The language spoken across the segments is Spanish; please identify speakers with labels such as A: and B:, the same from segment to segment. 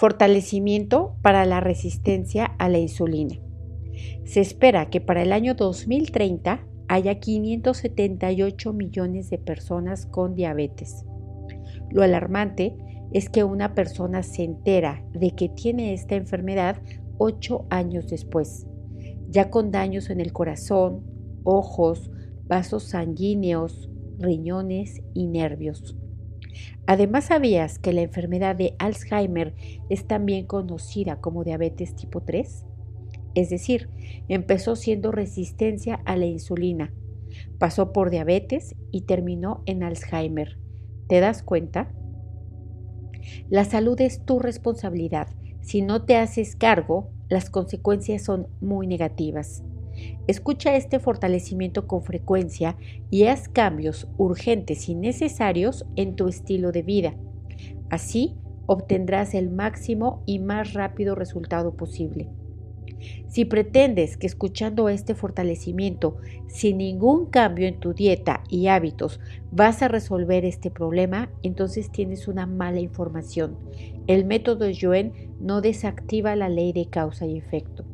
A: Fortalecimiento para la resistencia a la insulina. Se espera que para el año 2030 haya 578 millones de personas con diabetes. Lo alarmante es que una persona se entera de que tiene esta enfermedad ocho años después, ya con daños en el corazón, ojos, vasos sanguíneos, riñones y nervios. Además, ¿sabías que la enfermedad de Alzheimer es también conocida como diabetes tipo 3? Es decir, empezó siendo resistencia a la insulina, pasó por diabetes y terminó en Alzheimer. ¿Te das cuenta? La salud es tu responsabilidad. Si no te haces cargo, las consecuencias son muy negativas. Escucha este fortalecimiento con frecuencia y haz cambios urgentes y necesarios en tu estilo de vida. Así obtendrás el máximo y más rápido resultado posible. Si pretendes que escuchando este fortalecimiento, sin ningún cambio en tu dieta y hábitos, vas a resolver este problema, entonces tienes una mala información. El método Joen no desactiva la ley de causa y efecto.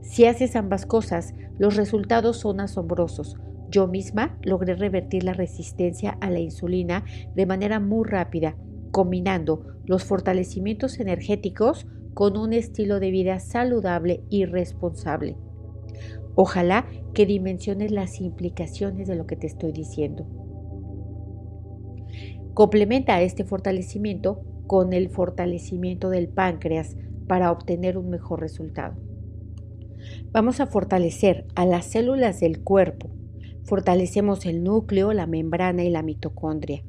A: Si haces ambas cosas, los resultados son asombrosos. Yo misma logré revertir la resistencia a la insulina de manera muy rápida, combinando los fortalecimientos energéticos con un estilo de vida saludable y responsable. Ojalá que dimensiones las implicaciones de lo que te estoy diciendo. Complementa este fortalecimiento con el fortalecimiento del páncreas para obtener un mejor resultado. Vamos a fortalecer a las células del cuerpo. Fortalecemos el núcleo, la membrana y la mitocondria.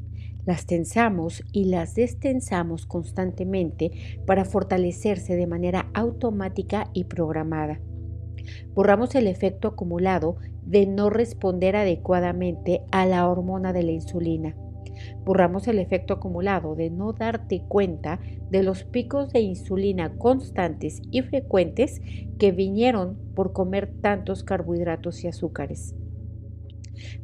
A: Las tensamos y las destensamos constantemente para fortalecerse de manera automática y programada. Borramos el efecto acumulado de no responder adecuadamente a la hormona de la insulina. Borramos el efecto acumulado de no darte cuenta de los picos de insulina constantes y frecuentes que vinieron por comer tantos carbohidratos y azúcares.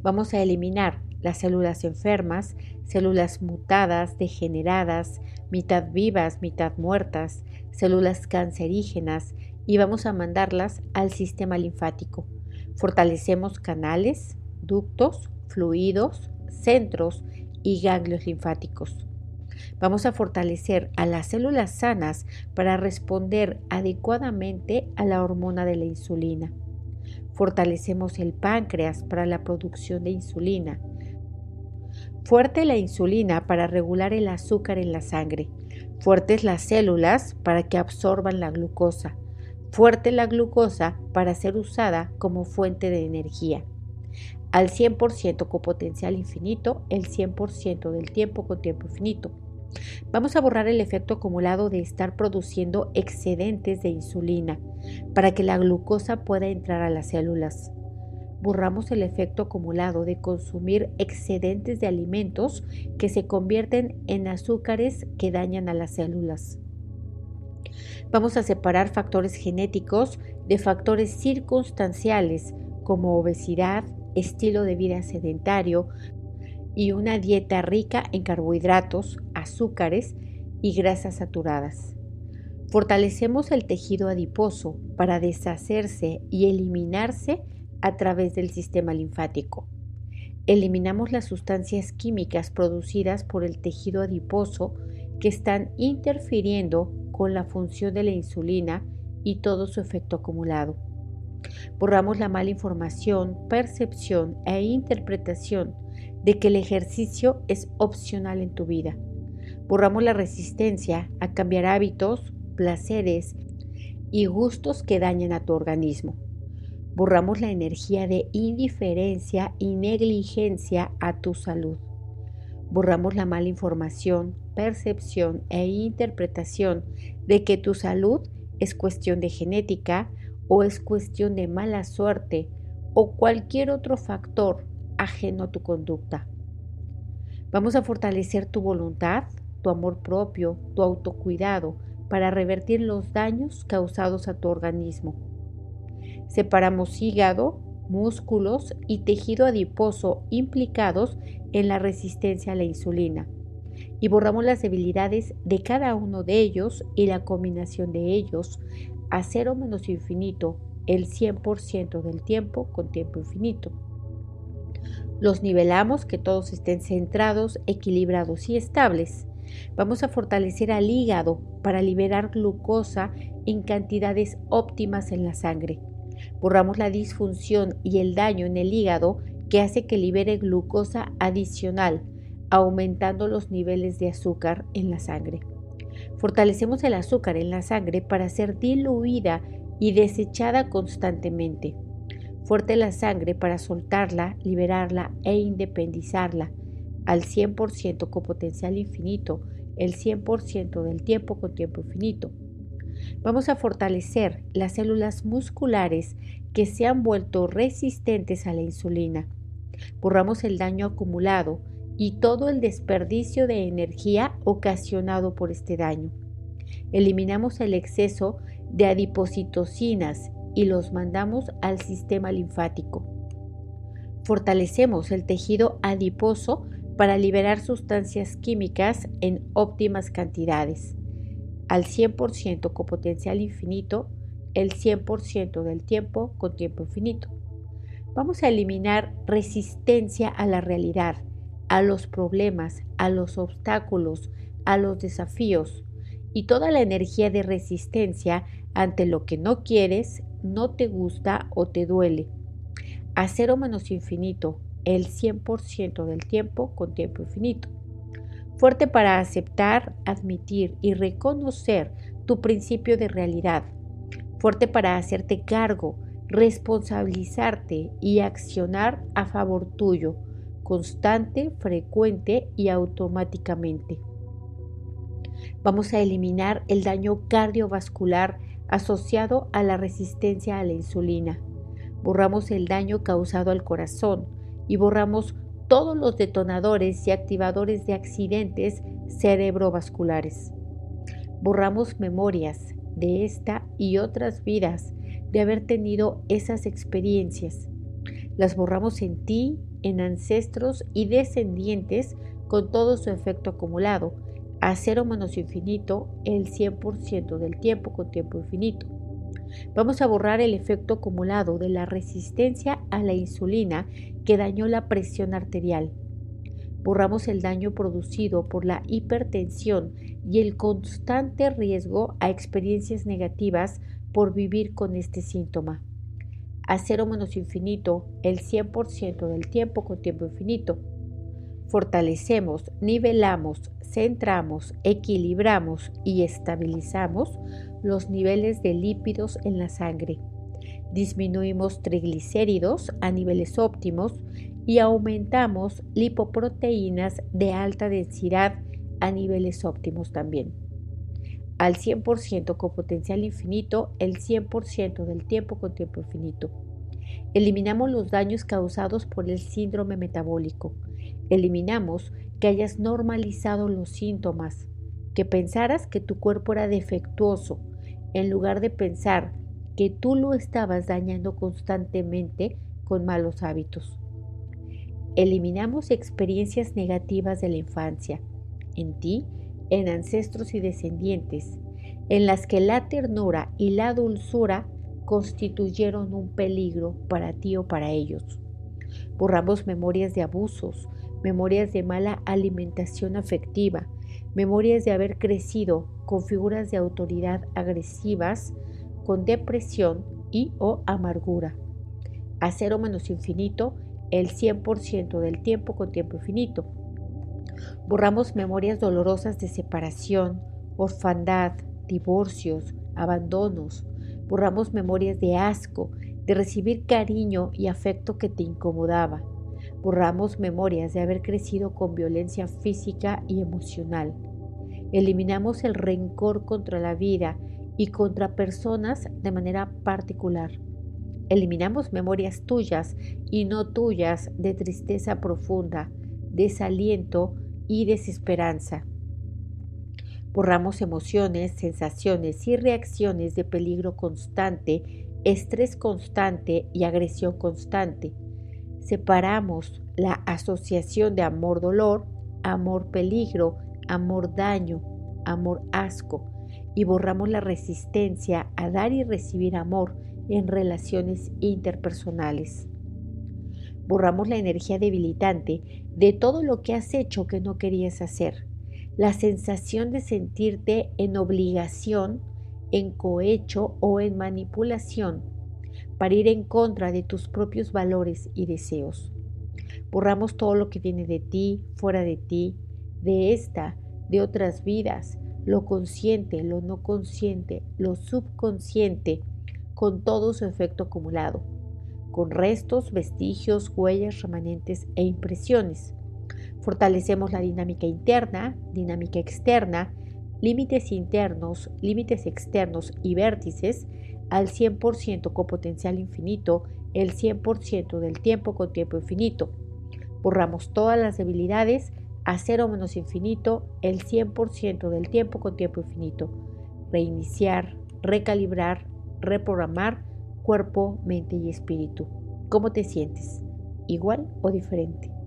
A: Vamos a eliminar las células enfermas, células mutadas, degeneradas, mitad vivas, mitad muertas, células cancerígenas y vamos a mandarlas al sistema linfático. Fortalecemos canales, ductos, fluidos, centros y ganglios linfáticos. Vamos a fortalecer a las células sanas para responder adecuadamente a la hormona de la insulina. Fortalecemos el páncreas para la producción de insulina Fuerte la insulina para regular el azúcar en la sangre. Fuertes las células para que absorban la glucosa. Fuerte la glucosa para ser usada como fuente de energía. Al 100% con potencial infinito, el 100% del tiempo con tiempo infinito. Vamos a borrar el efecto acumulado de estar produciendo excedentes de insulina para que la glucosa pueda entrar a las células borramos el efecto acumulado de consumir excedentes de alimentos que se convierten en azúcares que dañan a las células. Vamos a separar factores genéticos de factores circunstanciales como obesidad, estilo de vida sedentario y una dieta rica en carbohidratos, azúcares y grasas saturadas. Fortalecemos el tejido adiposo para deshacerse y eliminarse a través del sistema linfático. Eliminamos las sustancias químicas producidas por el tejido adiposo que están interfiriendo con la función de la insulina y todo su efecto acumulado. Borramos la mala información, percepción e interpretación de que el ejercicio es opcional en tu vida. Borramos la resistencia a cambiar hábitos, placeres y gustos que dañan a tu organismo. Borramos la energía de indiferencia y negligencia a tu salud. Borramos la mala información, percepción e interpretación de que tu salud es cuestión de genética o es cuestión de mala suerte o cualquier otro factor ajeno a tu conducta. Vamos a fortalecer tu voluntad, tu amor propio, tu autocuidado para revertir los daños causados a tu organismo Separamos hígado, músculos y tejido adiposo implicados en la resistencia a la insulina. y borramos las debilidades de cada uno de ellos y la combinación de ellos a cero menos infinito el 100% del tiempo con tiempo infinito. Los nivelamos que todos estén centrados, equilibrados y estables. Vamos a fortalecer al hígado para liberar glucosa en cantidades óptimas en la sangre. Borramos la disfunción y el daño en el hígado que hace que libere glucosa adicional, aumentando los niveles de azúcar en la sangre. Fortalecemos el azúcar en la sangre para ser diluida y desechada constantemente. Fuerte la sangre para soltarla, liberarla e independizarla al 100% con potencial infinito, el 100% del tiempo con tiempo infinito. Vamos a fortalecer las células musculares que se han vuelto resistentes a la insulina. Borramos el daño acumulado y todo el desperdicio de energía ocasionado por este daño. Eliminamos el exceso de adipocitocinas y los mandamos al sistema linfático. Fortalecemos el tejido adiposo para liberar sustancias químicas en óptimas cantidades, al 100% con potencial infinito, el 100% del tiempo con tiempo infinito. Vamos a eliminar resistencia a la realidad, a los problemas, a los obstáculos, a los desafíos y toda la energía de resistencia ante lo que no quieres, no te gusta o te duele. A cero menos infinito, el 100% del tiempo con tiempo infinito. Fuerte para aceptar, admitir y reconocer tu principio de realidad. Fuerte para hacerte cargo, responsabilizarte y accionar a favor tuyo, constante, frecuente y automáticamente. Vamos a eliminar el daño cardiovascular asociado a la resistencia a la insulina. Borramos el daño causado al corazón y borramos todos los detonadores y activadores de accidentes cerebrovasculares. Borramos memorias de esta y otras vidas de haber tenido esas experiencias. Las borramos en ti, en ancestros y descendientes con todo su efecto acumulado a cero menos infinito el 100% del tiempo con tiempo infinito. Vamos a borrar el efecto acumulado de la resistencia a la insulina que dañó la presión arterial. Borramos el daño producido por la hipertensión y el constante riesgo a experiencias negativas por vivir con este síntoma. A cero menos infinito el 100% del tiempo con tiempo infinito. Fortalecemos, nivelamos, centramos, equilibramos y estabilizamos los niveles de lípidos en la sangre. Disminuimos triglicéridos a niveles óptimos y aumentamos lipoproteínas de alta densidad a niveles óptimos también. Al 100% con potencial infinito, el 100% del tiempo con tiempo infinito. Eliminamos los daños causados por el síndrome metabólico. Eliminamos que hayas normalizado los síntomas, que pensaras que tu cuerpo era defectuoso, en lugar de pensar que tú lo estabas dañando constantemente con malos hábitos. Eliminamos experiencias negativas de la infancia, en ti, en ancestros y descendientes, en las que la ternura y la dulzura constituyeron un peligro para ti o para ellos. Borramos memorias de abusos, memorias de mala alimentación afectiva, memorias de haber crecido con figuras de autoridad agresivas, con depresión y o amargura. A cero menos infinito, el 100% del tiempo con tiempo infinito. Borramos memorias dolorosas de separación, orfandad, divorcios, abandonos. Borramos memorias de asco, de recibir cariño y afecto que te incomodaba Borramos memorias de haber crecido con violencia física y emocional. Eliminamos el rencor contra la vida y contra personas de manera particular. Eliminamos memorias tuyas y no tuyas de tristeza profunda, desaliento y desesperanza. Borramos emociones, sensaciones y reacciones de peligro constante, estrés constante y agresión constante separamos la asociación de amor-dolor, amor-peligro, amor daño, amor asco, y borramos la resistencia a dar y recibir amor en relaciones interpersonales. Borramos la energía debilitante de todo lo que has hecho que no querías hacer, la sensación de sentirte en obligación, en cohecho o en manipulación para ir en contra de tus propios valores y deseos. Borramos todo lo que viene de ti, fuera de ti, de esta, de otras vidas, lo consciente, lo no consciente, lo subconsciente, con todo su efecto acumulado, con restos, vestigios, huellas, remanentes e impresiones. Fortalecemos la dinámica interna, dinámica externa, límites internos, límites externos y vértices al 100% con potencial infinito, el 100% del tiempo con tiempo infinito. Borramos todas las debilidades a cero menos infinito, el 100% del tiempo con tiempo infinito. Reiniciar, recalibrar, reprogramar cuerpo, mente y espíritu. ¿Cómo te sientes? ¿Igual o diferente?